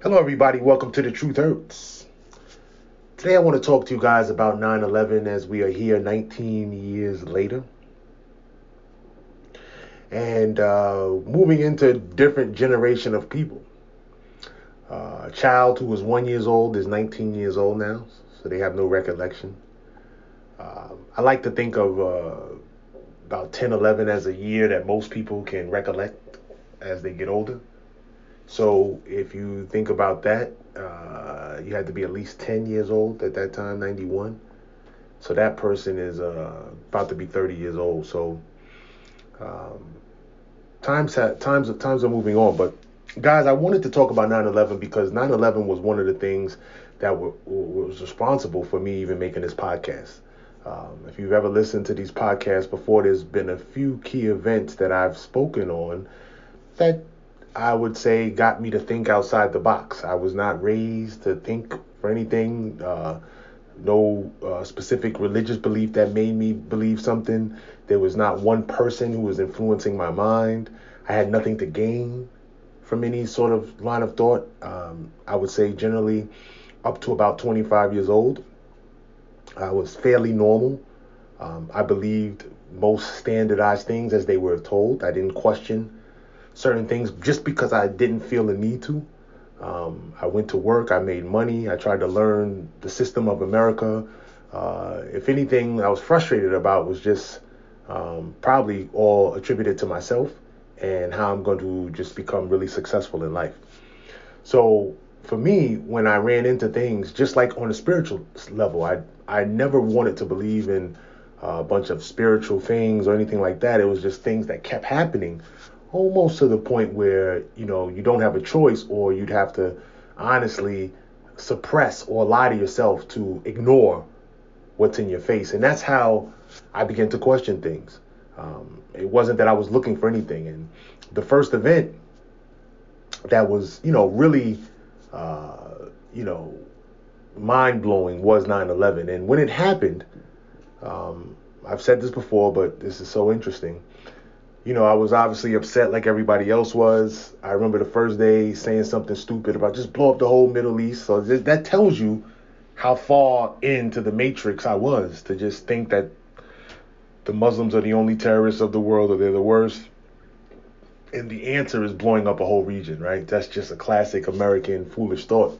Hello, everybody. Welcome to The Truth Hurts. Today, I want to talk to you guys about 9 11 as we are here 19 years later. And uh, moving into a different generation of people. Uh, a child who was one years old is 19 years old now, so they have no recollection. Uh, I like to think of uh, about 10, 11 as a year that most people can recollect as they get older. So if you think about that, uh, you had to be at least 10 years old at that time, 91. So that person is uh, about to be 30 years old. So um, times ha- times times are moving on. But guys, I wanted to talk about 9/11 because 9/11 was one of the things that were, was responsible for me even making this podcast. Um, if you've ever listened to these podcasts before, there's been a few key events that I've spoken on that I would say got me to think outside the box. I was not raised to think for anything. Uh, no uh, specific religious belief that made me believe something. There was not one person who was influencing my mind. I had nothing to gain from any sort of line of thought. Um, I would say generally up to about 25 years old, I was fairly normal. Um, I believed most standardized things as they were told. I didn't question certain things just because I didn't feel the need to. Um, I went to work, I made money, I tried to learn the system of America. Uh, if anything, I was frustrated about was just um, probably all attributed to myself and how I'm going to just become really successful in life. So for me, when I ran into things, just like on a spiritual level, I I never wanted to believe in a bunch of spiritual things or anything like that. It was just things that kept happening almost to the point where you know you don't have a choice or you'd have to honestly suppress or lie to yourself to ignore what's in your face. And that's how i began to question things. Um, it wasn't that i was looking for anything. And the first event that was you know really uh, you know mind-blowing was 9-11 and when it happened um, i've said this before but this is so interesting you know, I was obviously upset like everybody else was. I remember the first day saying something stupid about just blow up the whole Middle East. So that tells you how far into the matrix I was to just think that the Muslims are the only terrorists of the world or they're the worst. And the answer is blowing up a whole region, right? That's just a classic American foolish thought.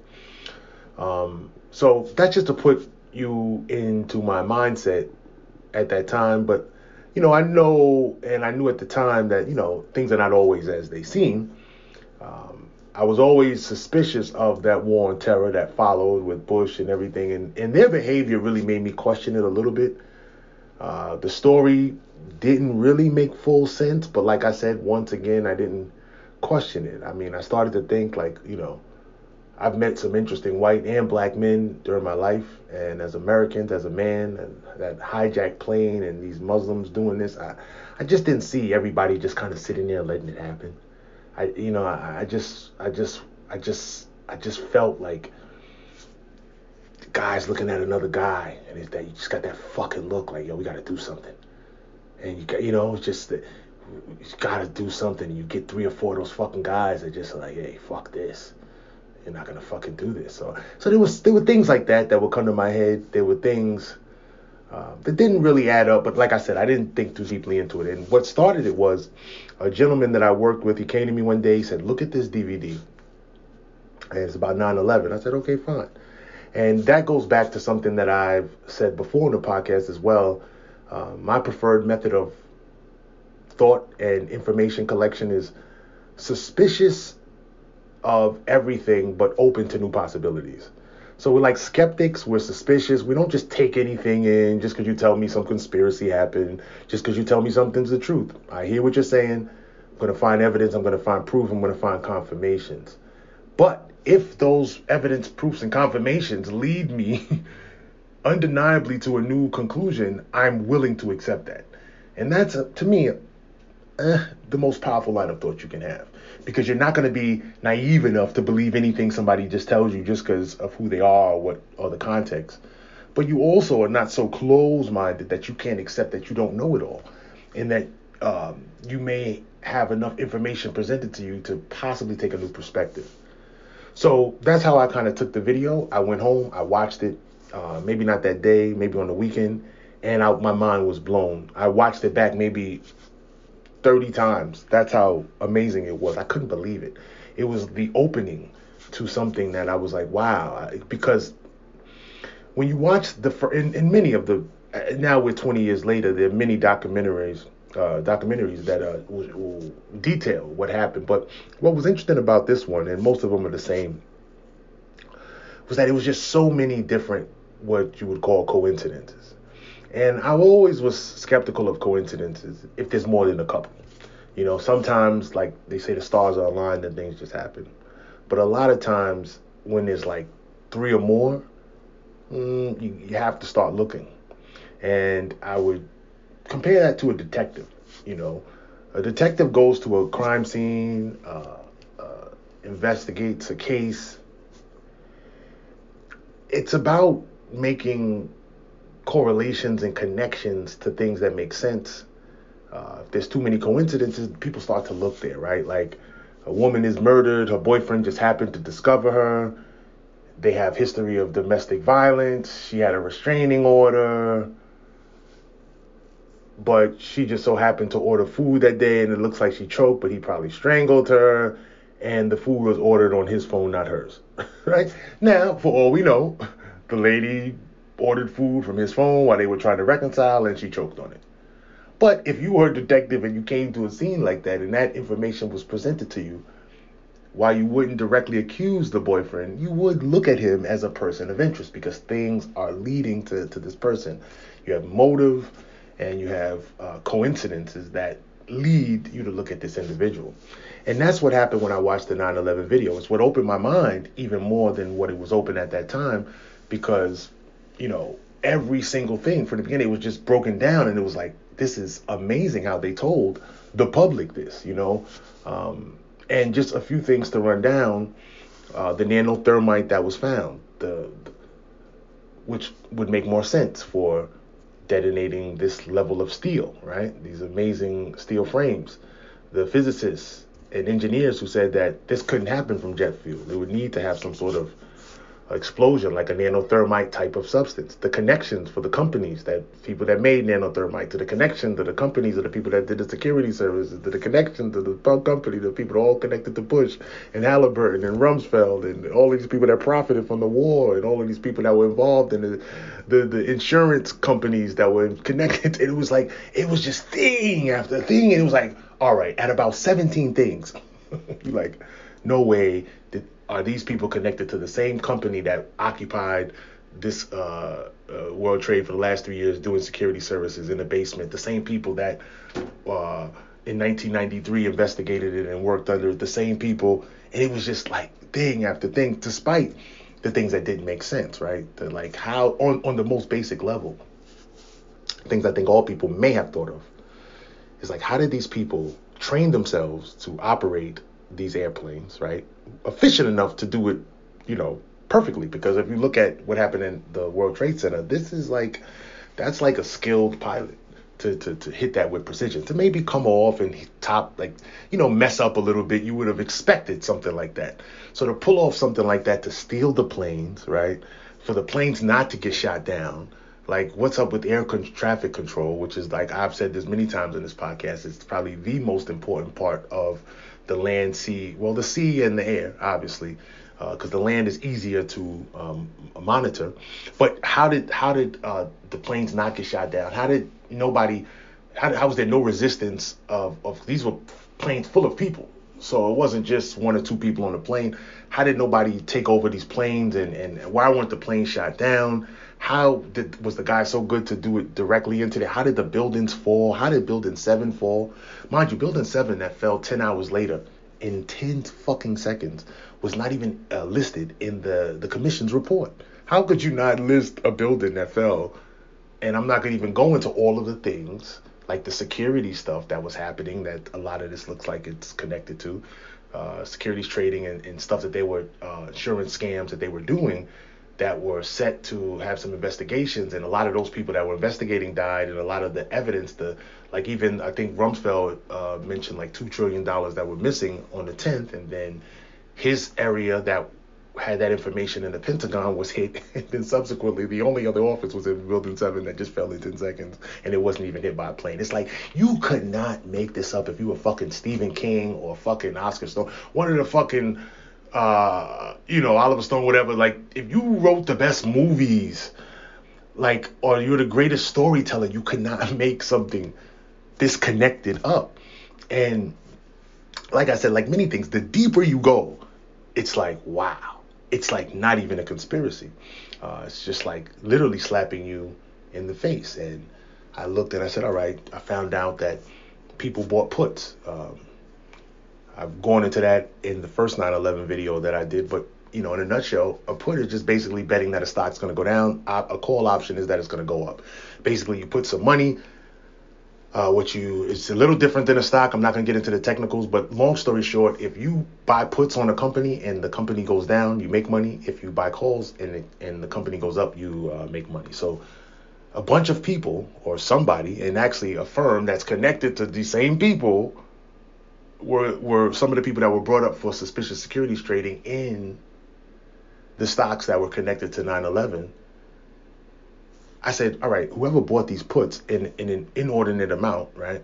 Um, so that's just to put you into my mindset at that time. But you know, I know, and I knew at the time that, you know, things are not always as they seem. Um, I was always suspicious of that war on terror that followed with Bush and everything, and, and their behavior really made me question it a little bit. Uh, the story didn't really make full sense, but like I said, once again, I didn't question it. I mean, I started to think, like, you know, I've met some interesting white and black men during my life, and as Americans, as a man, and that hijacked plane and these Muslims doing this, I, I just didn't see everybody just kind of sitting there letting it happen. I, you know, I, I just, I just, I just, I just felt like the guy's looking at another guy, and it's that you just got that fucking look, like yo, we got to do something, and you got, you know, it's just that you got to do something. And you get three or four of those fucking guys that just like, hey, fuck this you're not gonna fucking do this. So so there was there were things like that that would come to my head. There were things uh, that didn't really add up, but like I said, I didn't think too deeply into it. And what started it was a gentleman that I worked with. He came to me one day. He said, "Look at this DVD." And it's about 9/11. I said, "Okay, fine." And that goes back to something that I've said before in the podcast as well. Uh, my preferred method of thought and information collection is suspicious of everything but open to new possibilities. So we're like skeptics, we're suspicious. We don't just take anything in just because you tell me some conspiracy happened, just because you tell me something's the truth. I hear what you're saying. I'm going to find evidence, I'm going to find proof, I'm going to find confirmations. But if those evidence, proofs, and confirmations lead me undeniably to a new conclusion, I'm willing to accept that. And that's, to me, eh, the most powerful line of thought you can have because you're not going to be naive enough to believe anything somebody just tells you just because of who they are or what or the context. But you also are not so closed-minded that you can't accept that you don't know it all, and that um, you may have enough information presented to you to possibly take a new perspective. So that's how I kind of took the video. I went home, I watched it, uh, maybe not that day, maybe on the weekend, and I, my mind was blown. I watched it back maybe 30 times. That's how amazing it was. I couldn't believe it. It was the opening to something that I was like, wow. Because when you watch the, in, in many of the, uh, now we're 20 years later, there are many documentaries uh, documentaries that uh, will, will, detail what happened. But what was interesting about this one, and most of them are the same, was that it was just so many different what you would call coincidences. And I always was skeptical of coincidences if there's more than a couple. You know, sometimes like they say the stars are aligned and things just happen. But a lot of times when there's like three or more, mm, you, you have to start looking. And I would compare that to a detective. You know, a detective goes to a crime scene, uh, uh, investigates a case. It's about making correlations and connections to things that make sense. Uh, if there's too many coincidences, people start to look there, right? Like a woman is murdered, her boyfriend just happened to discover her. They have history of domestic violence. She had a restraining order but she just so happened to order food that day and it looks like she choked, but he probably strangled her and the food was ordered on his phone, not hers. right? Now, for all we know, the lady ordered food from his phone while they were trying to reconcile and she choked on it. But if you were a detective and you came to a scene like that and that information was presented to you, while you wouldn't directly accuse the boyfriend, you would look at him as a person of interest because things are leading to, to this person. You have motive, and you have uh, coincidences that lead you to look at this individual. And that's what happened when I watched the 9 11 video. It's what opened my mind even more than what it was open at that time because, you know, every single thing from the beginning was just broken down and it was like, this is amazing how they told the public this, you know. Um, and just a few things to run down uh, the nanothermite that was found, the, the which would make more sense for detonating this level of steel, right? These amazing steel frames. The physicists and engineers who said that this couldn't happen from jet fuel. They would need to have some sort of explosion, like a nanothermite type of substance. The connections for the companies that people that made nanothermite, to the connection to the companies of the people that did the security services, to the connection to the company, the people all connected to Bush and Halliburton and Rumsfeld and all these people that profited from the war and all of these people that were involved in the the, the insurance companies that were connected. It was like it was just thing after thing, and it was like, all right, at about 17 things, like, no way are these people connected to the same company that occupied this uh, uh, World Trade for the last three years doing security services in the basement? The same people that uh, in 1993 investigated it and worked under the same people, and it was just like thing after thing, despite the things that didn't make sense, right? The, like how on on the most basic level, things I think all people may have thought of is like how did these people train themselves to operate these airplanes, right? Efficient enough to do it, you know, perfectly. Because if you look at what happened in the World Trade Center, this is like, that's like a skilled pilot to, to, to hit that with precision. To maybe come off and top, like, you know, mess up a little bit, you would have expected something like that. So to pull off something like that, to steal the planes, right? For the planes not to get shot down, like what's up with air con- traffic control, which is like I've said this many times in this podcast, it's probably the most important part of the land, sea, well, the sea and the air, obviously, because uh, the land is easier to um, monitor. But how did how did uh, the planes not get shot down? How did nobody? How, how was there no resistance of, of these were planes full of people? So it wasn't just one or two people on the plane. How did nobody take over these planes and, and why weren't the planes shot down? How did was the guy so good to do it directly into there? How did the buildings fall? How did building seven fall? Mind you, building seven that fell ten hours later in ten fucking seconds was not even uh, listed in the the commission's report. How could you not list a building that fell? And I'm not gonna even go into all of the things like the security stuff that was happening that a lot of this looks like it's connected to. Uh, securities trading and, and, stuff that they were uh, insurance scams that they were doing that were set to have some investigations, and a lot of those people that were investigating died, and a lot of the evidence, the like even I think Rumsfeld uh, mentioned like two trillion dollars that were missing on the 10th, and then his area that had that information in the Pentagon was hit. And then subsequently, the only other office was in Building 7 that just fell in 10 seconds and it wasn't even hit by a plane. It's like, you could not make this up if you were fucking Stephen King or fucking Oscar Stone. One of the fucking, uh, you know, Oliver Stone, whatever. Like, if you wrote the best movies, like, or you're the greatest storyteller, you could not make something disconnected up. And like I said, like many things, the deeper you go, it's like, wow it's like not even a conspiracy. Uh, it's just like literally slapping you in the face. And I looked and I said, all right, I found out that people bought puts. Um, I've gone into that in the first 9/11 video that I did, but you know, in a nutshell, a put is just basically betting that a stock's going to go down. A call option is that it's going to go up. Basically, you put some money uh, what you it's a little different than a stock. I'm not gonna get into the technicals, but long story short, if you buy puts on a company and the company goes down, you make money. If you buy calls and it, and the company goes up, you uh, make money. So a bunch of people or somebody, and actually a firm that's connected to the same people, were were some of the people that were brought up for suspicious securities trading in the stocks that were connected to 9/11 I said, all right, whoever bought these puts in, in an inordinate amount, right?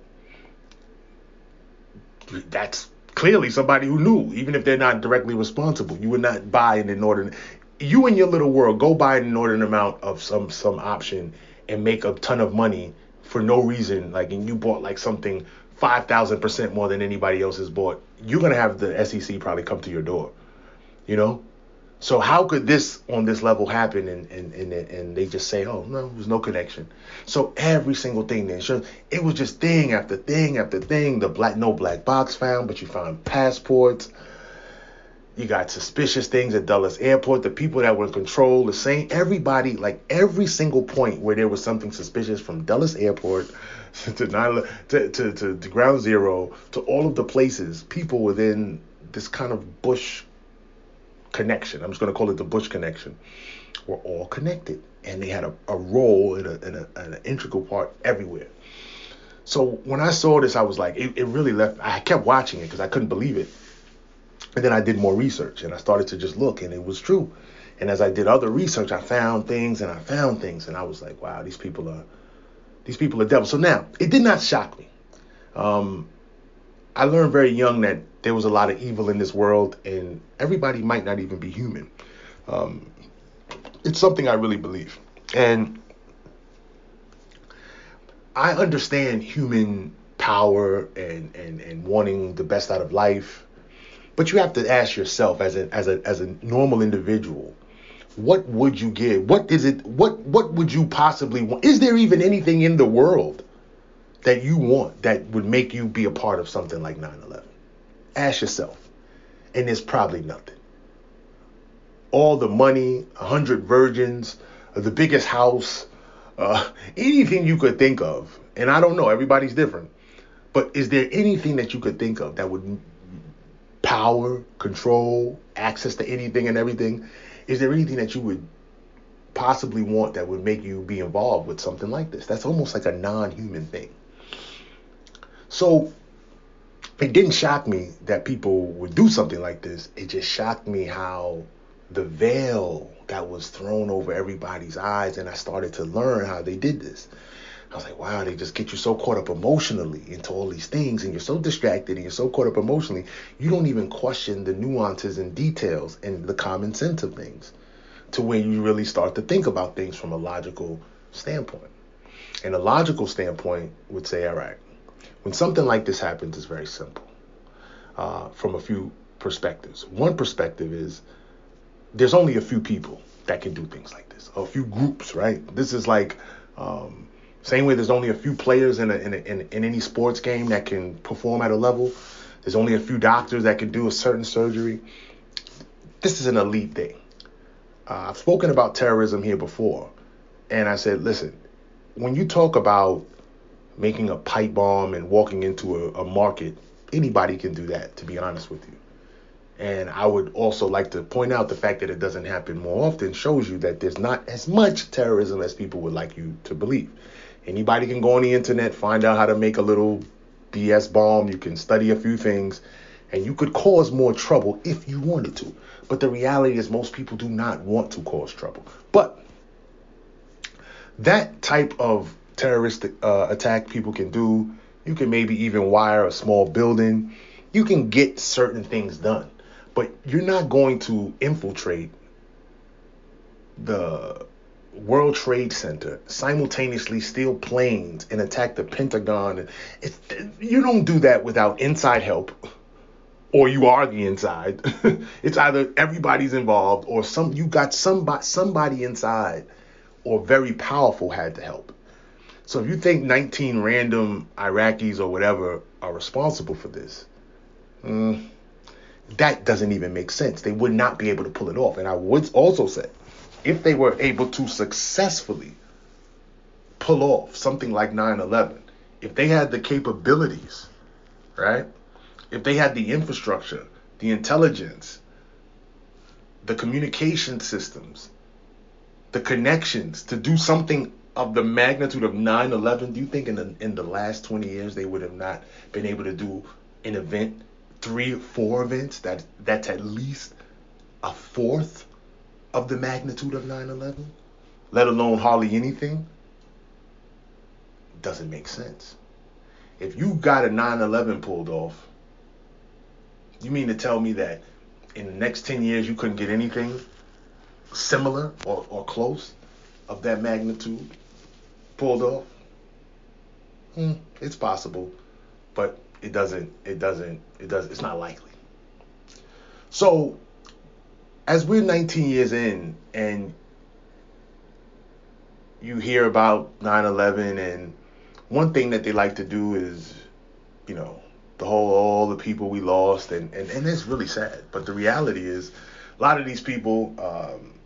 That's clearly somebody who knew, even if they're not directly responsible. You would not buy an inordinate. You in your little world go buy an inordinate amount of some some option and make a ton of money for no reason. Like, and you bought like something five thousand percent more than anybody else has bought. You're gonna have the SEC probably come to your door. You know, so how could this on this level happen and, and, and, and they just say, oh, no, there's no connection. So every single thing, the insurance, it was just thing after thing after thing. The black, no black box found, but you found passports. You got suspicious things at Dulles Airport. The people that were in control, the same, everybody, like every single point where there was something suspicious from Dulles Airport to, nine, to, to, to, to Ground Zero to all of the places, people within this kind of bush connection. I'm just going to call it the Bush connection. Were all connected, and they had a, a role in, a, in, a, an integral part everywhere. So when I saw this, I was like, it, it really left. I kept watching it because I couldn't believe it. And then I did more research, and I started to just look, and it was true. And as I did other research, I found things, and I found things, and I was like, wow, these people are, these people are devils. So now it did not shock me. Um, I learned very young that there was a lot of evil in this world, and everybody might not even be human. Um, it's something I really believe, and I understand human power and and and wanting the best out of life, but you have to ask yourself as a as a as a normal individual, what would you give? What is it? What what would you possibly want? Is there even anything in the world? that you want that would make you be a part of something like 9 11? Ask yourself. And there's probably nothing. All the money, a 100 virgins, the biggest house, uh, anything you could think of. And I don't know, everybody's different. But is there anything that you could think of that would power, control, access to anything and everything? Is there anything that you would possibly want that would make you be involved with something like this? That's almost like a non human thing. So it didn't shock me that people would do something like this. It just shocked me how the veil that was thrown over everybody's eyes, and I started to learn how they did this. I was like, wow, they just get you so caught up emotionally into all these things, and you're so distracted and you're so caught up emotionally, you don't even question the nuances and details and the common sense of things to where you really start to think about things from a logical standpoint. And a logical standpoint would say, all right, when something like this happens, it's very simple uh, from a few perspectives. One perspective is there's only a few people that can do things like this, a few groups, right? This is like um, same way there's only a few players in, a, in, a, in, in any sports game that can perform at a level. There's only a few doctors that can do a certain surgery. This is an elite thing. Uh, I've spoken about terrorism here before, and I said, listen, when you talk about making a pipe bomb and walking into a, a market, anybody can do that, to be honest with you. And I would also like to point out the fact that it doesn't happen more often shows you that there's not as much terrorism as people would like you to believe. Anybody can go on the internet, find out how to make a little BS bomb. You can study a few things, And you could cause more trouble if you wanted to. But the reality is, most people do not want to cause trouble. But that type of terroristic uh, attack people can do, you can maybe even wire a small building. You can get certain things done. But you're not going to infiltrate the World Trade Center, simultaneously steal planes and attack the Pentagon. It's, you don't do that without inside help, or you are the inside. it's either everybody's involved or some you got somebody somebody inside, or very powerful had to help. So if you think 19 random Iraqis or whatever are responsible for this, mm, that doesn't even make sense. They would not be able to pull it off. And I would also say if they were able to successfully pull off something like 9 11, if they had the capabilities, right? If they had the infrastructure, the intelligence, the communication systems, the connections to do something of the magnitude of 9 11, do you think in the, in the last 20 years they would have not been able to do an event, three four events that that's at least a fourth of the magnitude of 9 11, let alone hardly anything, doesn't make sense. If you got a 9 11 pulled off, you mean to tell me that in the next 10 years you couldn't get anything similar or, or close of that magnitude pulled off? Hmm, it's possible, but it doesn't, it doesn't, it does, it's not likely. So as we're 19 years in and you hear about 9/11 and one thing that they like to do is you know the whole all the people we lost and and, and it's really sad. But the reality is a lot of these people um,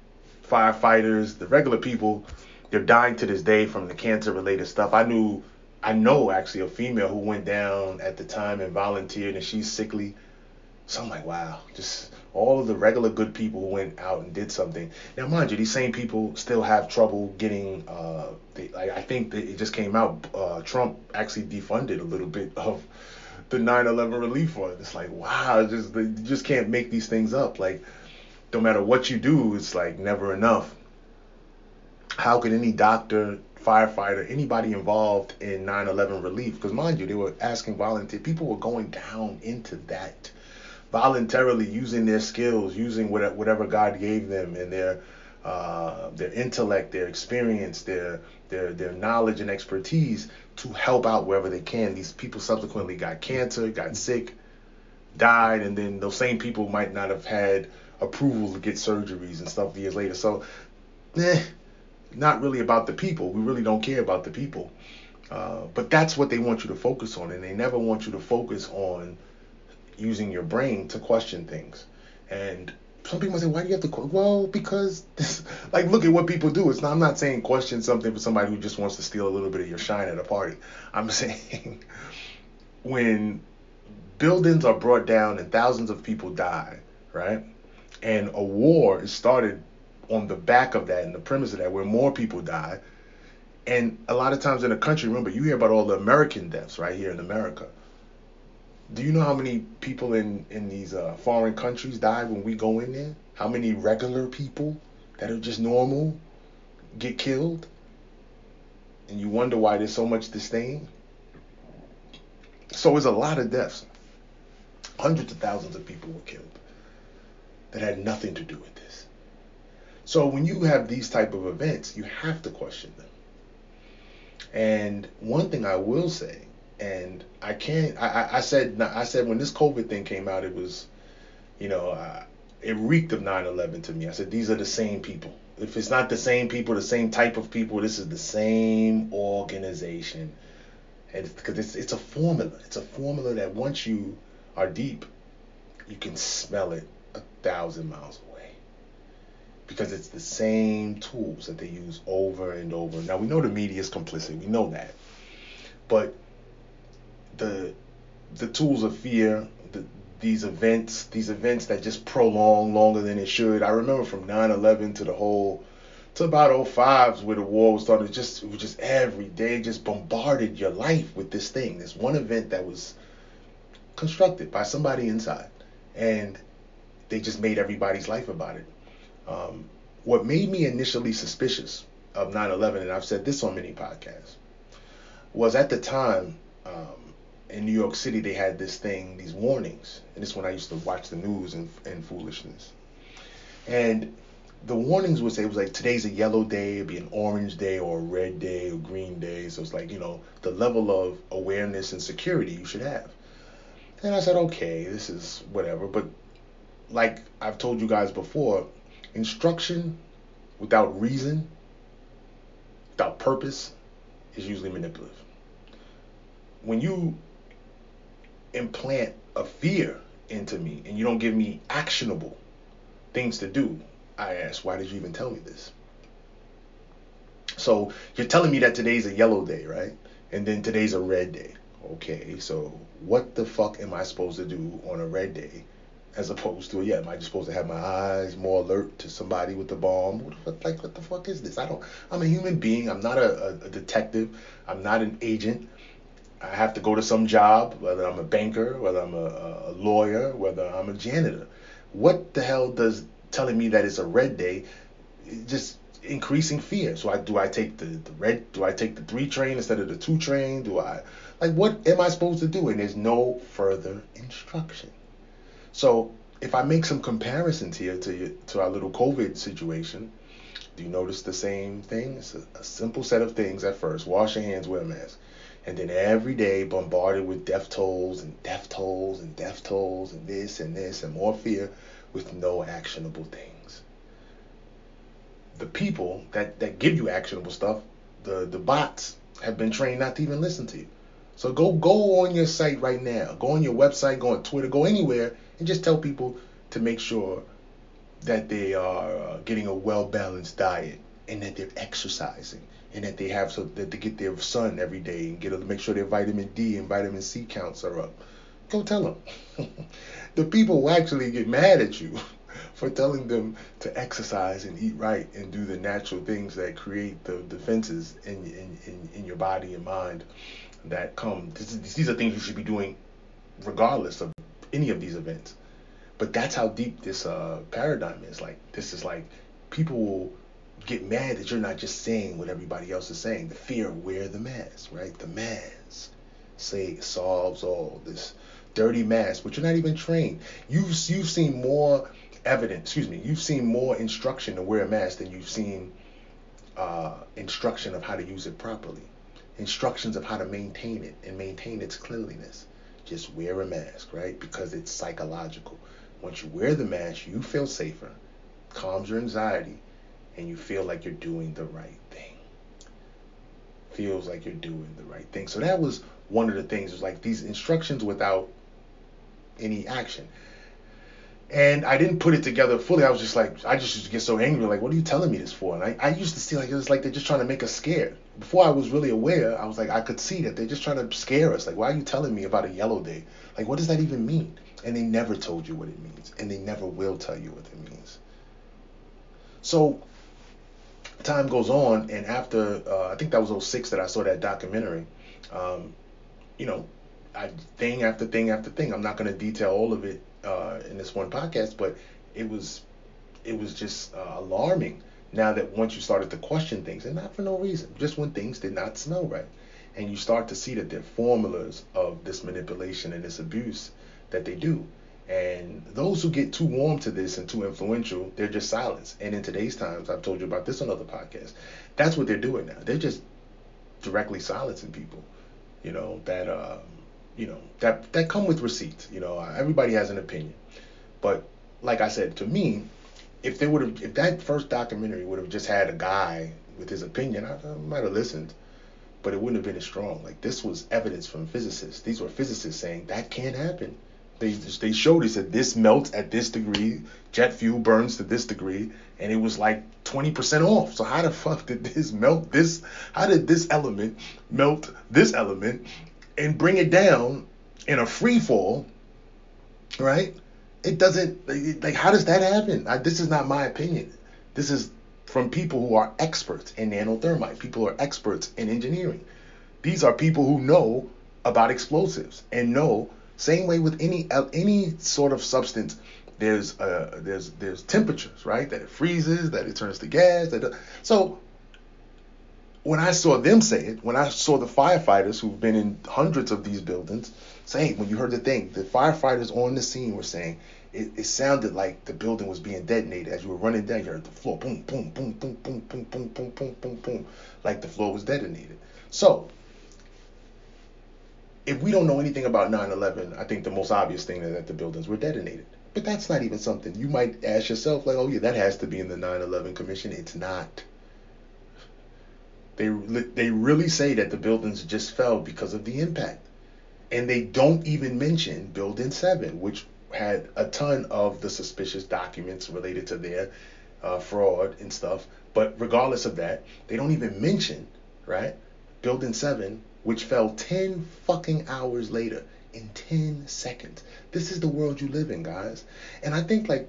firefighters the regular people they're dying to this day from the cancer related stuff. I knew i know actually a female who went down at the time and volunteered and she's sickly so i'm like wow just all of the regular good people went out and did something. Now, mind you, these same people still have trouble getting. Uh, like, I think that it just came out. Uh, Trump actually defunded a little bit of the 9/11 relief fund. It's like, wow, just you just can't make these things up. Like, no matter what you do, it's like never enough. How can any doctor, firefighter, anybody involved in 9/11 relief? Because mind you, they were asking volunteer. People were going down into that voluntarily using their skills, using whatever God gave them and their uh, their intellect, their experience, their their their knowledge and expertise to help out wherever they can. These people subsequently got cancer, got sick, died, and then those same people might not have had approval to get surgeries and stuff years later. So, eh, not really about the people. We really don't care about the people. Uh, but that's what they want you to focus on, and they never want you to focus on using your brain to question things. And some people say, why do you have to? Well, because this, like, look at what people do. It's not, I'm not saying question something for somebody who just wants to steal a little bit of your shine at a party. I'm saying when buildings are brought down and thousands of people die, right? And a war is started on the back of that and the premise of that, where more people die. And a lot of times in the country, remember, you hear about all the American deaths right here in America do you know how many people in in these uh, foreign countries die when we go in there? How many regular people that are just normal get killed? And you wonder why there's so much disdain. So it's a lot of deaths. Hundreds of thousands of people were killed that had nothing to do with this. So when you have these type of events, you have to question them. And one thing I will say and I can't. I, I said I said when this COVID thing came out, it was, you know, it reeked of 9/11 to me. I said these are the same people. If it's not the same people, the same type of people, this is the same organization, and because it's, it's it's a formula. It's a formula that once you are deep, you can smell it a thousand miles away. Because it's the same tools that they use over and over. Now we know the media is complicit. We know that, but the the tools of fear, the, these events, these events that just prolong longer than it should. I remember from 9/11 to the whole to about 05s where the war was started. Just it was just every day, just bombarded your life with this thing. This one event that was constructed by somebody inside, and they just made everybody's life about it. Um, what made me initially suspicious of 9/11, and I've said this on many podcasts, was at the time um, in New York City they had this thing, these warnings, and this when I used to watch the news and, and foolishness, and the warnings would say it was like today's a yellow day, it'd be an orange day or a red day or green day. So it's like, you know, the level of awareness and security you should have. And I said, okay, this is whatever. But like I've told you guys before, instruction without reason, without purpose, is usually manipulative. When you implant a fear into me and you don't give me actionable things to do, I ask, why did you even tell me this? So you're telling me that today's a yellow day, right? And then today's a red day. Okay, so what the fuck am I supposed to do on a red day as opposed to yeah? Am I just supposed to have my eyes more alert to somebody with the bomb? What the fuck, like what the fuck is this? I don't. I'm a human being. I'm not a, a, a detective. I'm not an agent. I have to go to some job, whether I'm a banker, whether I'm a, a lawyer, whether I'm a janitor. What the hell does telling me that it's a red day, just increasing fear. So I do I take the, the red do I take the three train instead of the two train? Do I like what am I supposed to do? And there's no further instruction. So if I make some comparisons here to to our little COVID situation, do you notice the same thing? It's a, a simple set of things at first. Wash your hands, wear a mask. And then every day bombarded with death tolls and death tolls and death tolls and this and this and more fear with no actionable things. The people that, that give you actionable stuff, the, the bots, have been trained not to even listen to you. So go go on your site right now. Go on your website, go on Twitter, go anywhere, and just tell people to make sure that they are uh, getting a well balanced diet and that they're exercising and that they have so that they get their sun every day and get to make sure their vitamin D and vitamin C counts are up. Go tell them. the people will actually get mad at you for telling them to exercise and eat right and do the natural things that create the defenses in in, in, in your body and mind that come. Is, these are things you should be doing regardless of any of these events. But that's how deep this uh, paradigm is. Like this is like people will get mad that you're not just saying what everybody else is saying. The fear of wear the mask, right? The mask say solves all this dirty mask, but you're not even trained. You've you've seen more evidence, excuse me, you've seen more instruction to wear a mask than you've seen uh, instruction of how to use it properly. Instructions of how to maintain it and maintain its cleanliness. Just wear a mask, right? Because it's psychological. Once you wear the mask, you feel safer, calms your anxiety, and you feel like you're doing the right thing. Feels like you're doing the right thing. So that was one of the things. Was like these instructions without any action. And I didn't put it together fully. I was just like, I just used to get so angry. Like, what are you telling me this for? And I, I used to see like it was like they're just trying to make us scared. Before I was really aware, I was like, I could see that they're just trying to scare us. Like, why are you telling me about a yellow day? Like, what does that even mean? And they never told you what it means, and they never will tell you what it means. So time goes on, and after uh, I think that was 06 that I saw that documentary. Um, you know, I, thing after thing after thing. I'm not going to detail all of it uh, in this one podcast, but it was it was just uh, alarming. Now that once you started to question things, and not for no reason, just when things did not smell right, and you start to see that there are formulas of this manipulation and this abuse that they do. And those who get too warm to this and too influential, they're just silenced. And in today's times, I've told you about this on other podcasts. That's what they're doing now. They're just directly silencing people. You know that um, you know that that come with receipts. You know, everybody has an opinion, but like I said, to me, if they would have, if that first documentary would have just had a guy with his opinion, I, I might have listened, but it wouldn't have been as strong. Like this was evidence from physicists. These were physicists saying that can't happen. They they showed it said this melts at this degree, jet fuel burns to this degree, and it was like 20% off. So how the fuck did this melt this? How did this element melt this element and bring it down in a free fall, right? It doesn't like how does that happen? I, this is not my opinion. This is from people who are experts in nanothermite, people who are experts in engineering. These are people who know about explosives and know Same way with any uh, any sort of substance. There's uh there's there's temperatures, right? That it freezes, that it turns to gas. That so when I saw them say it, when I saw the firefighters who've been in hundreds of these buildings say, when you heard the thing, the firefighters on the scene were saying it, it sounded like the building was being detonated as you were running down. You heard the floor boom, boom, boom, boom, boom, boom, boom, boom, boom, boom, boom, like the floor was detonated. So if we don't know anything about 9/11, I think the most obvious thing is that the buildings were detonated. But that's not even something you might ask yourself, like, oh yeah, that has to be in the 9/11 Commission. It's not. They they really say that the buildings just fell because of the impact, and they don't even mention Building Seven, which had a ton of the suspicious documents related to their uh, fraud and stuff. But regardless of that, they don't even mention right Building Seven which fell 10 fucking hours later in 10 seconds. This is the world you live in, guys. And I think, like,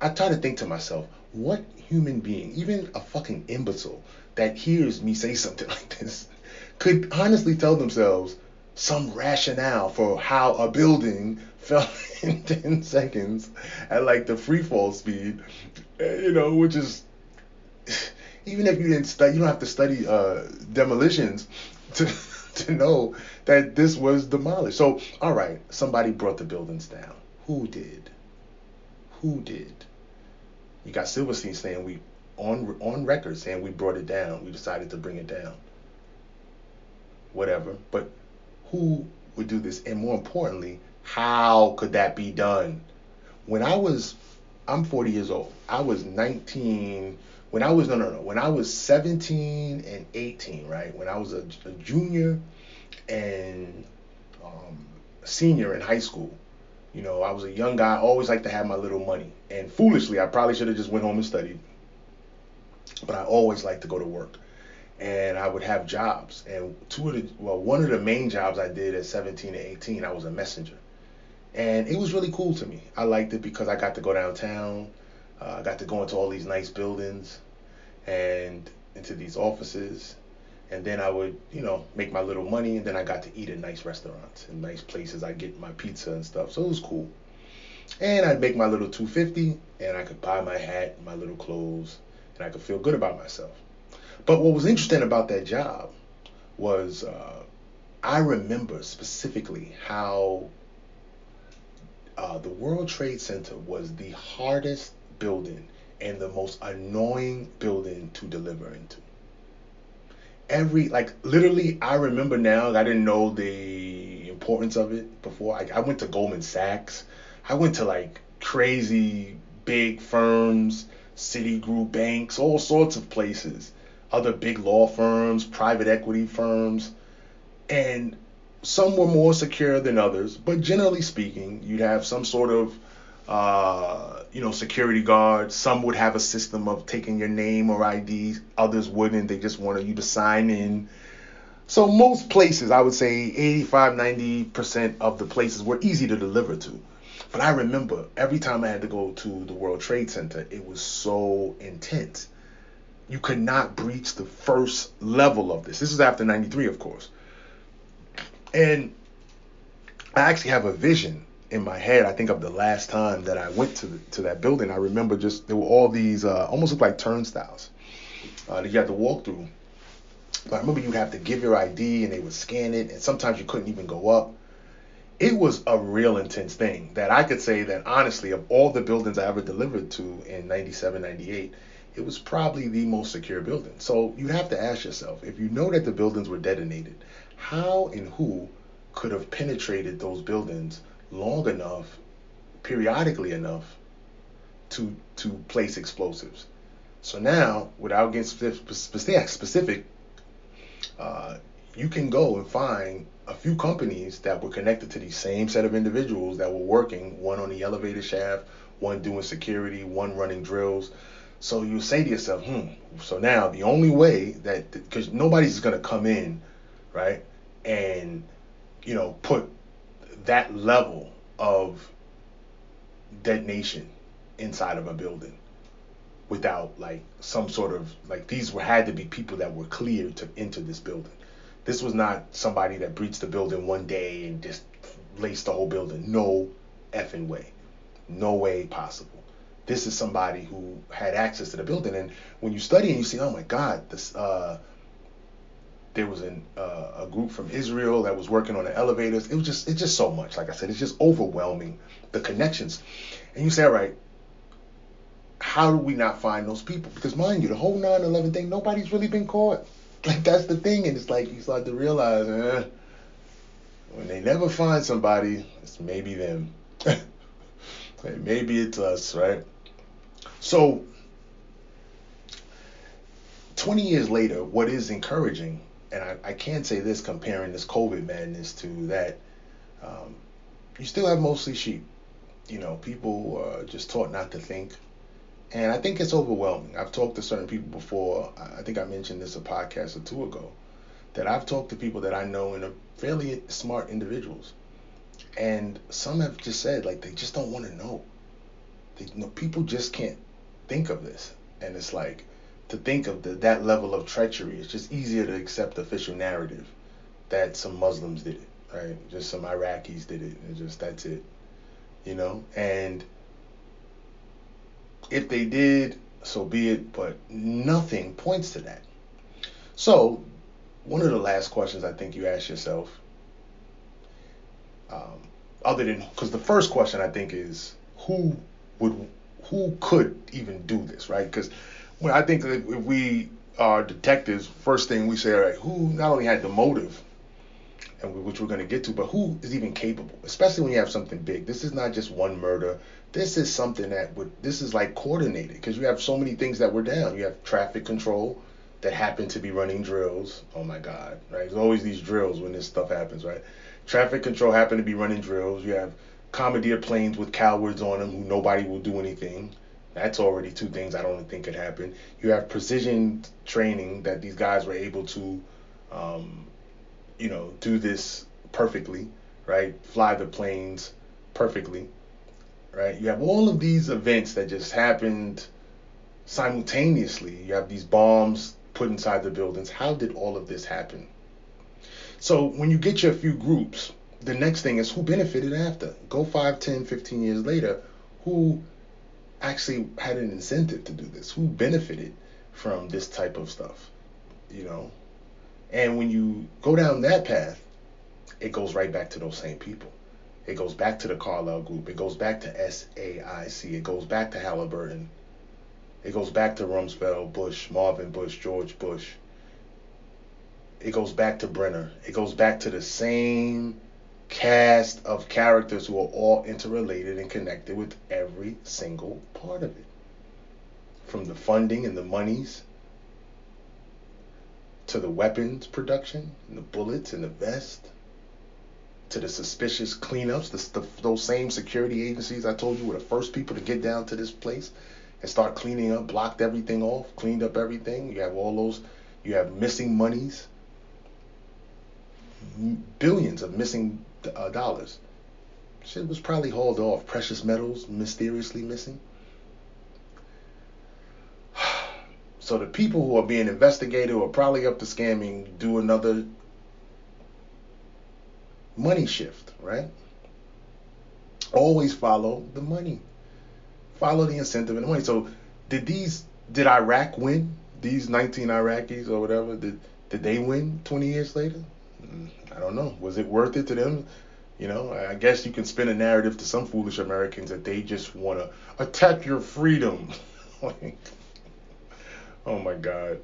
I try to think to myself, what human being, even a fucking imbecile that hears me say something like this, could honestly tell themselves some rationale for how a building fell in 10 seconds at like the free fall speed, eh, you know, which is even if you didn't study, you don't have to study uh, demolitions to to know that this was demolished. So, all right, somebody brought the buildings down. Who did? Who did? You got Silverstein saying we on on record saying we brought it down. We decided to bring it down. Whatever. But who would do this? And more importantly, how could that be done? When I was I'm 40 years old. I was 19 when I was no no no when I was 17 and 18, right? When I was a, a junior and um, senior in high school, you know, I was a young guy. Always like to have my little money, and foolishly, I probably should have just went home and studied. But I always liked to go to work, and I would have jobs. And two of the well, one of the main jobs I did at 17 and 18, I was a messenger, and it was really cool to me. I liked it because I got to go downtown. Uh, I got to go into all these nice buildings and into these offices. And then I would, you know, make my little money, and then I got to eat at nice restaurants and nice places. I get my pizza and stuff, so it was cool. And I'd make my little 250, and I could buy my hat, my little clothes, and I could feel good about myself. But what was interesting about that job was uh, I remember specifically how uh, the World Trade Center was the hardest building and the most annoying building to deliver into. Every like literally, I remember now. I didn't know the importance of it before. I, I went to Goldman Sachs. I went to like crazy big firms, Citigroup banks, all sorts of places, other big law firms, private equity firms, and some were more secure than others. But generally speaking, you'd have some sort of uh, you know, security guards. Some would have a system of taking your name or ID. Others wouldn't. They just wanted you to sign in. So most places, I would say 85, 90% of the places were easy to deliver to. But I remember every time I had to go to the World Trade Center, it was so intense. You could not breach the first level of this. This is after 93, of course. And I actually have a vision in my head, I think of the last time that I went to the, to that building. I remember just there were all these uh, almost looked like turnstiles uh, that you had to walk through. But I remember you'd have to give your ID and they would scan it, and sometimes you couldn't even go up. It was a real intense thing that I could say that honestly, of all the buildings I ever delivered to in 97, 98, it was probably the most secure building. So you have to ask yourself if you know that the buildings were detonated, how and who could have penetrated those buildings long enough, periodically enough, to to place explosives. So now, without getting specific, uh, you can go and find a few companies that were connected to the same set of individuals that were working, one on the elevator shaft, one doing security, one running drills. So you say to yourself, hmm, so now the only way that, because nobody's going to come in, right, and, you know, put that level of detonation inside of a building without like some sort of like these were had to be people that were cleared to enter this building. This was not somebody that breached the building one day and just laced the whole building. No effing way. No way possible. This is somebody who had access to the building, and when you study and you see, oh my God, this uh, there was an, uh, a group from Israel that was working on the elevators. It was just it's just so much. Like I said, it's just overwhelming the connections. And you say, all right, how do we not find those people? Because mind you, the whole 9/11 thing, nobody's really been caught. Like that's the thing, and it's like you start to realize, eh, when they never find somebody, it's maybe them. maybe it's us, right? So 20 years later, what is encouraging, and I, I can't say this comparing this COVID madness to that, um, you still have mostly sheep. You know, people are just taught not to think. And I think it's overwhelming. I've talked to certain people before. I think I mentioned this a podcast or two ago. That I've talked to people that I know and are fairly smart individuals. And some have just said, like, they just don't want to know. They, you know, people just can't think of this. And it's like, to think of the, that level of treachery. It's just easier to accept the official narrative that some Muslims did it, right? Just some Iraqis did it. And just that's it, you know. And if they did, so be it. But nothing points to that. So one of the last questions I think you ask yourself, um, other than because the first question I think is who would who could even do this, right? Because well, I think that if we are detectives, first thing we say, all right, who not only had the motive, and which we're going to get to, but who is even capable, especially when you have something big. This is not just one murder. This is something that would, this is like coordinated because you have so many things that were down. You have traffic control that happen to be running drills. Oh my God, right? There's always these drills when this stuff happens, right? Traffic control happened to be running drills. You have commandeer planes with cowards on them who nobody will do anything. That's already two things I don't think could happen. You have precision training that these guys were able to, um, you know, do this perfectly, right? Fly the planes perfectly, right? You have all of these events that just happened simultaneously. You have these bombs put inside the buildings. How did all of this happen? So when you get your few groups, the next thing is who benefited after. Go 5, 10, 15 years later, who actually had an incentive to do this, who benefited from this type of stuff, you know. And when you go down that path, it goes right back to those same people. It goes back to the Carlyle Group. It goes back to SAIC. It goes back to Halliburton. It goes back to Rumsfeld, Bush, Marvin Bush, George Bush. It goes back to Brenner. It goes back to the same cast of characters who are all interrelated and connected with every single part of it. From the funding and the monies to the weapons production and the bullets and the vest to the suspicious cleanups, the, the, those same security agencies I told you were the first people to get down to this place and start cleaning up, blocked everything off, cleaned up everything. You have all those, you have missing monies, billions of missing uh, dollars. Shit was probably hauled off. Precious metals mysteriously missing. So the people who are being investigated are probably up to scamming do another money shift, right? Always follow the money. Follow the incentive and the money. So did these did Iraq win? These 19 Iraqis or whatever, did did they win 20 years later? I don't know. Was it worth it to them? You know, I guess you can spin a narrative to some foolish Americans that they just want to attack your freedom. like, oh my God.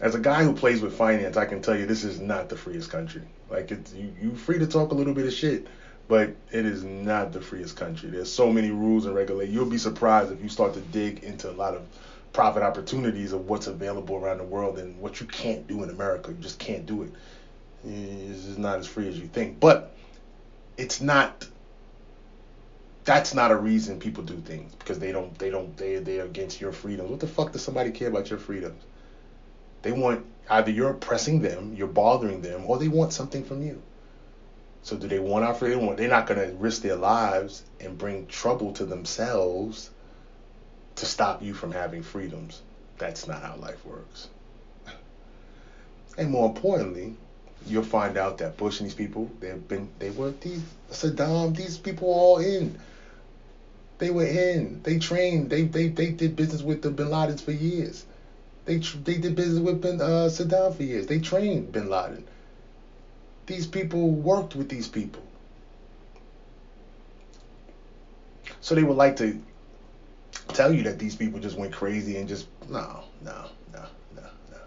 As a guy who plays with finance, I can tell you this is not the freest country. Like it's you, you free to talk a little bit of shit, but it is not the freest country. There's so many rules and regulations. You'll be surprised if you start to dig into a lot of profit opportunities of what's available around the world and what you can't do in America. You just can't do it. It's not as free as you think. But it's not that's not a reason people do things because they don't they don't they they're against your freedoms. What the fuck does somebody care about your freedoms? They want either you're oppressing them, you're bothering them, or they want something from you. So do they want our freedom? They're not gonna risk their lives and bring trouble to themselves to stop you from having freedoms. That's not how life works. And more importantly, you'll find out that Bush and these people, they've been, they were these Saddam, these people all in. They were in. They trained. They they they did business with the Bin Ladens for years. They they did business with Bin, uh, Saddam for years. They trained Bin Laden. These people worked with these people. So they would like to tell you that these people just went crazy and just no, no, no, no, no.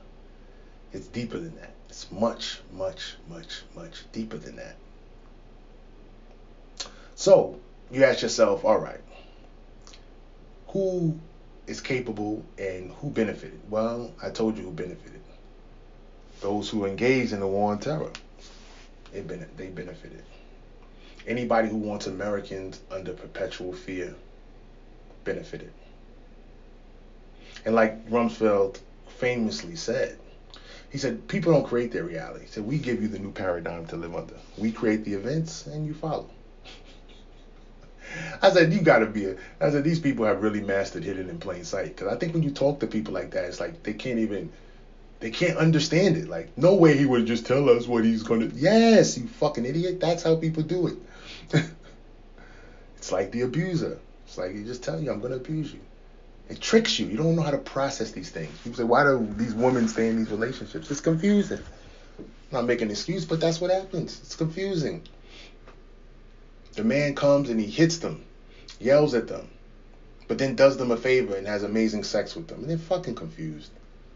It's deeper than that. It's much, much, much, much deeper than that. So you ask yourself, all right, who is capable and who benefited? Well, I told you who benefited. Those who engaged in the war on terror, they, benefited. Anybody who wants Americans under perpetual fear benefited. And like Rumsfeld famously said, he said, people don't create their reality. He said, we give you the new paradigm to live under. We create the events and you follow. I said, you gotta be a, I said, these people have really mastered hidden in plain sight. Cause I think when you talk to people like that, it's like they can't even, they can't understand it. Like, no way he would just tell us what he's gonna, yes, you fucking idiot. That's how people do it. it's like the abuser. It's like he just tell you, I'm gonna abuse you. It tricks you. You don't know how to process these things. People say, why do these women stay in these relationships? It's confusing. I'm not making an excuse, but that's what happens. It's confusing. The man comes and he hits them, yells at them, but then does them a favor and has amazing sex with them. And they're fucking confused.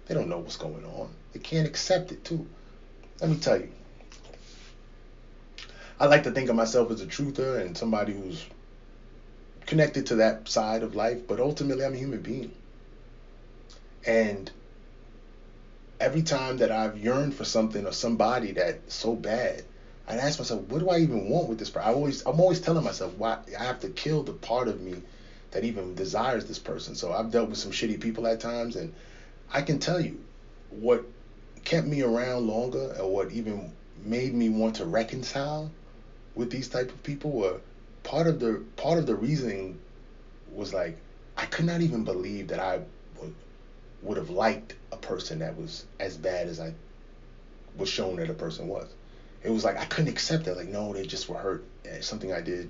They don't know what's going on. They can't accept it, too. Let me tell you. I like to think of myself as a truther and somebody who's connected to that side of life, but ultimately I'm a human being. And every time that I've yearned for something or somebody that's so bad, I'd ask myself, what do I even want with this person? I always, I'm always telling myself, why I have to kill the part of me that even desires this person. So I've dealt with some shitty people at times, and I can tell you what kept me around longer, or what even made me want to reconcile with these type of people were part of the part of the reasoning was like I could not even believe that I would would have liked a person that was as bad as I was shown that a person was. It was like I couldn't accept that. Like no, they just were hurt. It's something I did.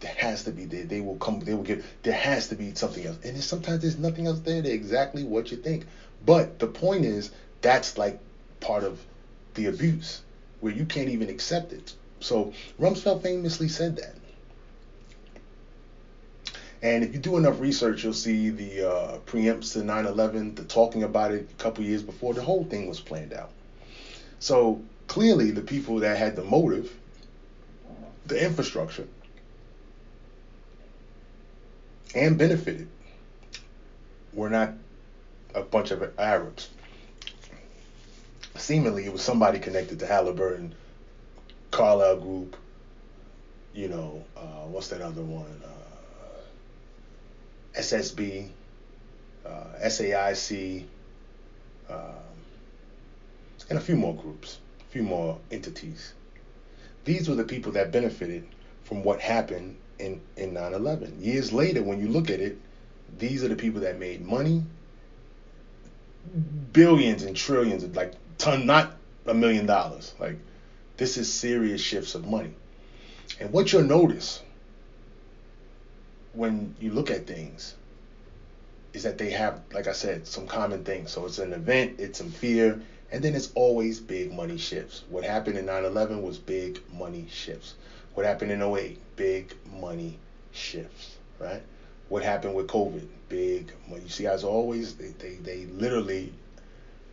There has to be. They, they will come. They will get. There has to be something else. And sometimes there's nothing else there. They're exactly what you think. But the point is, that's like part of the abuse, where you can't even accept it. So Rumsfeld famously said that. And if you do enough research, you'll see the uh, preempts to 9/11, the talking about it a couple years before. The whole thing was planned out. So clearly, the people that had the motive, the infrastructure, and benefited were not a bunch of Arabs. Seemingly, it was somebody connected to Halliburton, Carlyle Group. You know, uh, what's that other one? Uh, SSB, uh, SAIC, um, and a few more groups, a few more entities. These were the people that benefited from what happened in, in 9-11. Years later, when you look at it, these are the people that made money, billions and trillions, of like ton, not a million dollars. Like this is serious shifts of money. And what you'll notice when you look at things is that they have, like I said, some common things. So it's an event, it's some fear, and then it's always big money shifts. What happened in 9/11 was big money shifts. What happened in 08? Big money shifts, right? What happened with COVID? Big money. You see, as always, they, they, they literally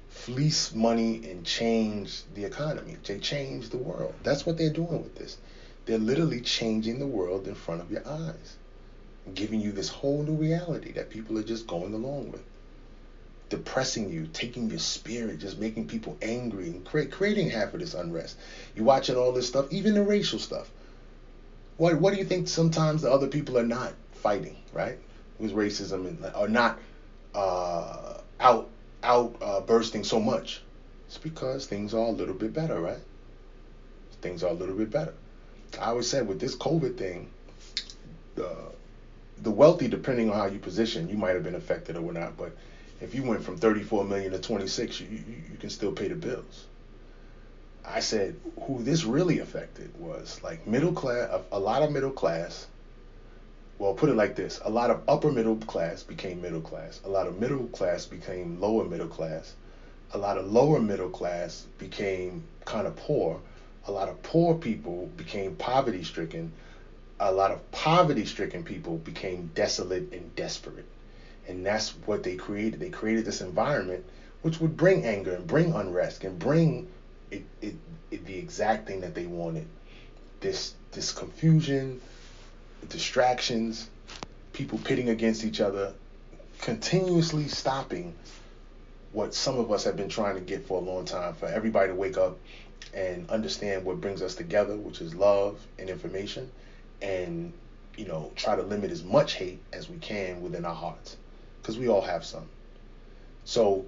fleece money and change the economy. They change the world. That's what they're doing with this. They're literally changing the world in front of your eyes giving you this whole new reality that people are just going along with. Depressing you, taking your spirit, just making people angry and create, creating half of this unrest. You're watching all this stuff, even the racial stuff. What what do you think sometimes the other people are not fighting, right? With racism and are not uh, out out uh, bursting so much. It's because things are a little bit better, right? Things are a little bit better. I always said with this COVID thing, uh, the wealthy, depending on how you position, you might have been affected or not. But if you went from 34 million to 26, you, you, you can still pay the bills. I said who this really affected was like middle class, a lot of middle class. Well, put it like this: a lot of upper middle class became middle class. A lot of middle class became lower middle class. A lot of lower middle class became kind of poor. A lot of poor people became poverty stricken. A lot of poverty stricken people became desolate and desperate. And that's what they created. They created this environment which would bring anger and bring unrest and bring it, it, it, the exact thing that they wanted. This this confusion, distractions, people pitting against each other, continuously stopping what some of us have been trying to get for a long time for everybody to wake up and understand what brings us together, which is love and information, and you know try to limit as much hate as we can within our hearts, because we all have some. So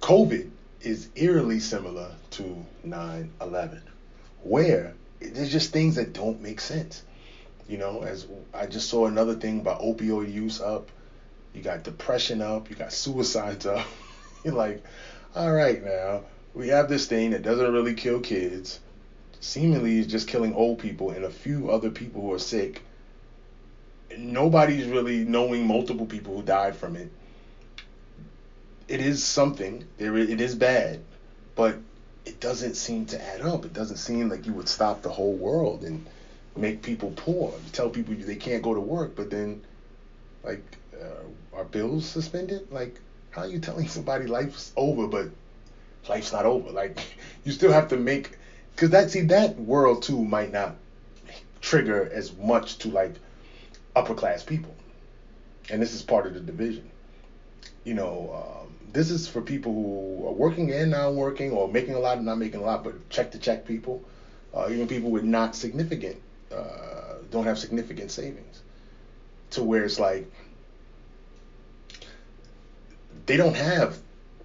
COVID is eerily similar to 9 11, where there's just things that don't make sense. You know, as I just saw another thing about opioid use up, you got depression up, you got suicides up. You're like, all right, now we have this thing that doesn't really kill kids, seemingly is just killing old people and a few other people who are sick. Nobody's really knowing multiple people who died from it it is something. There, it is bad, but it doesn't seem to add up. It doesn't seem like you would stop the whole world and make people poor. You tell people they can't go to work, but then, like, uh, are bills suspended? Like, how are you telling somebody life's over, but life's not over? Like, you still have to make, because that see that world too might not trigger as much to like upper class people, and this is part of the division. You know. Um, this is for people who are working and not working or making a lot and not making a lot, but check to check people, uh, even people with not significant, uh, don't have significant savings, to where it's like they don't have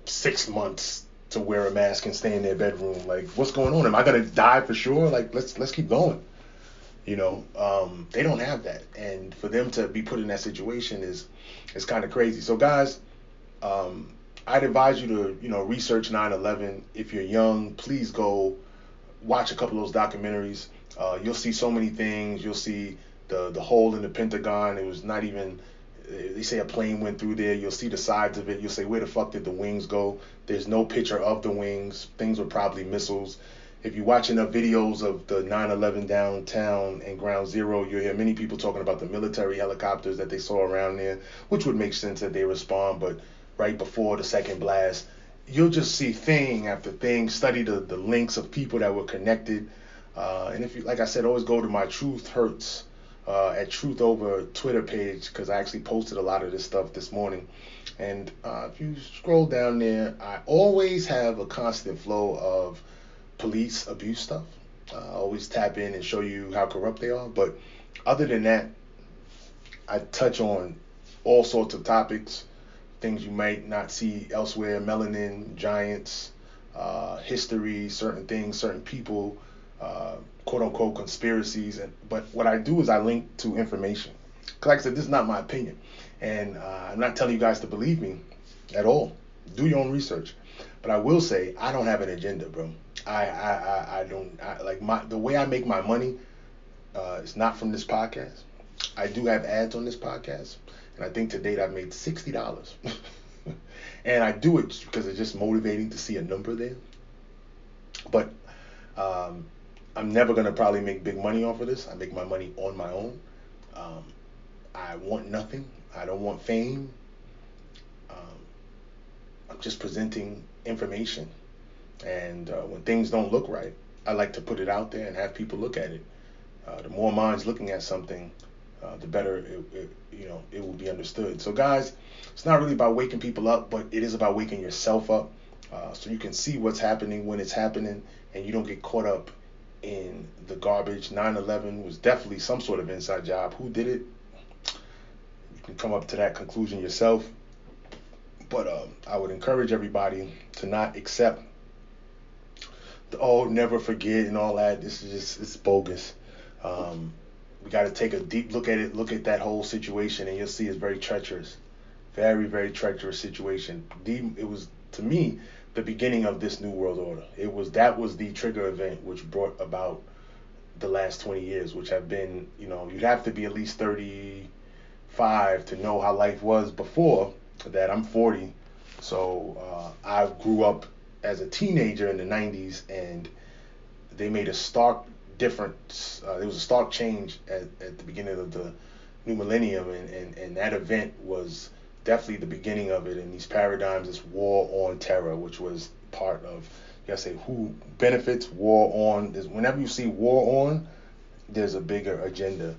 six months to wear a mask and stay in their bedroom. Like, what's going on? Am I gonna die for sure? Like, let's let's keep going. You know, um, they don't have that, and for them to be put in that situation is is kind of crazy. So, guys. Um, I'd advise you to, you know, research 9/11. If you're young, please go watch a couple of those documentaries. Uh, you'll see so many things. You'll see the the hole in the Pentagon. It was not even. They say a plane went through there. You'll see the sides of it. You'll say, where the fuck did the wings go? There's no picture of the wings. Things were probably missiles. If you watch enough videos of the 9/11 downtown and Ground Zero, you'll hear many people talking about the military helicopters that they saw around there, which would make sense that they respond. But right before the second blast, you'll just see thing after thing, study the, the links of people that were connected. Uh, and if you, like I said, always go to my Truth Hurts uh, at Truth Over Twitter page because I actually posted a lot of this stuff this morning. And uh, if you scroll down there, I always have a constant flow of police abuse stuff. I always tap in and show you how corrupt they are. But other than that, I touch on all sorts of topics things you might not see elsewhere melanin giants uh, history certain things certain people uh, quote unquote conspiracies and but what i do is i link to information. Because like i said this is not my opinion and uh, i'm not telling you guys to believe me at all. Do your own research. But i will say i don't have an agenda bro. I i i, I don't I, like my the way i make my money uh, is not from this podcast. I do have ads on this podcast and I think to date I've made sixty dollars. and I do it because it's just motivating to see a number there. But um, I'm never gonna probably make big money off of this. I make my money on my own. Um, I want nothing. I don't want fame. Um, I'm just presenting information. And uh, when things don't look right, I like to put it out there and have people look at it. Uh, the more minds looking at something, uh, the better it, it, you know it will be understood. So guys, it's not really about waking people up, but it is about waking yourself up, uh, so you can see what's happening when it's happening, and you don't get caught up in the garbage. 9/11 was definitely some sort of inside job. Who did it? You can come up to that conclusion yourself. But um, I would encourage everybody to not accept the oh never forget and all that. This is just it's bogus. Um, we got to take a deep look at it, look at that whole situation, and you'll see it's very treacherous, very very treacherous situation. It was to me the beginning of this new world order. It was that was the trigger event which brought about the last 20 years, which have been, you know, you'd have to be at least 35 to know how life was before that. I'm 40, so uh, I grew up as a teenager in the 90s, and they made a stark difference. Uh, there was a stark change at, at the beginning of the new millennium, and, and, and that event was definitely the beginning of it. And these paradigms, this war on terror, which was part of, you gotta say, who benefits war on. There's, whenever you see war on, there's a bigger agenda.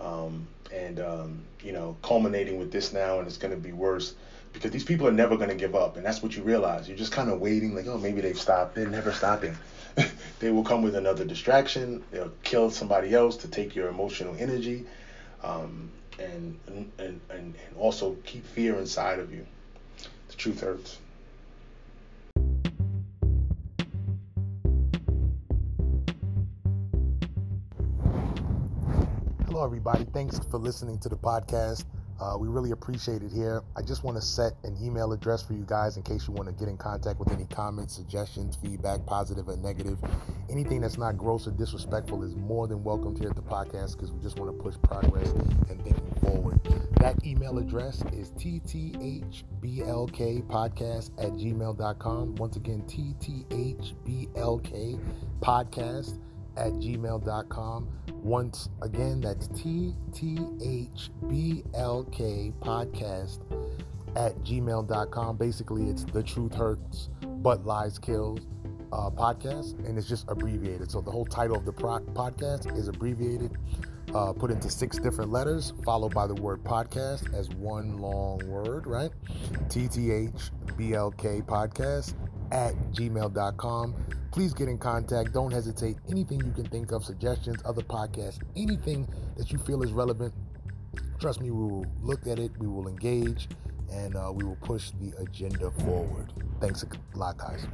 Um, and, um, you know, culminating with this now, and it's to be worse because these people are never to give up. And that's what you realize. You're just kind of waiting, like, oh, maybe they've stopped. They're never stopping. they will come with another distraction. They'll kill somebody else to take your emotional energy. Um, and, and, and, and also keep fear inside of you. The truth hurts. Hello, everybody. Thanks for listening to the podcast. Uh, we really appreciate it here. I just want to set an email address for you guys in case you want to get in contact with any comments, suggestions, feedback, positive or negative. Anything that's not gross or disrespectful is more than welcomed here at the podcast because we just want to push progress and thinking forward. That email address is tthblkpodcast at gmail.com. Once again, tthblk podcast at gmail.com. Once again, that's TTHBLK podcast at gmail.com. Basically, it's The Truth Hurts, But Lies Kills uh, podcast, and it's just abbreviated. So the whole title of the pro- podcast is abbreviated, uh, put into six different letters, followed by the word podcast as one long word, right? TTHBLK podcast at gmail.com. Please get in contact. Don't hesitate. Anything you can think of, suggestions, other podcasts, anything that you feel is relevant, trust me, we will look at it, we will engage, and uh, we will push the agenda forward. Thanks a lot, guys.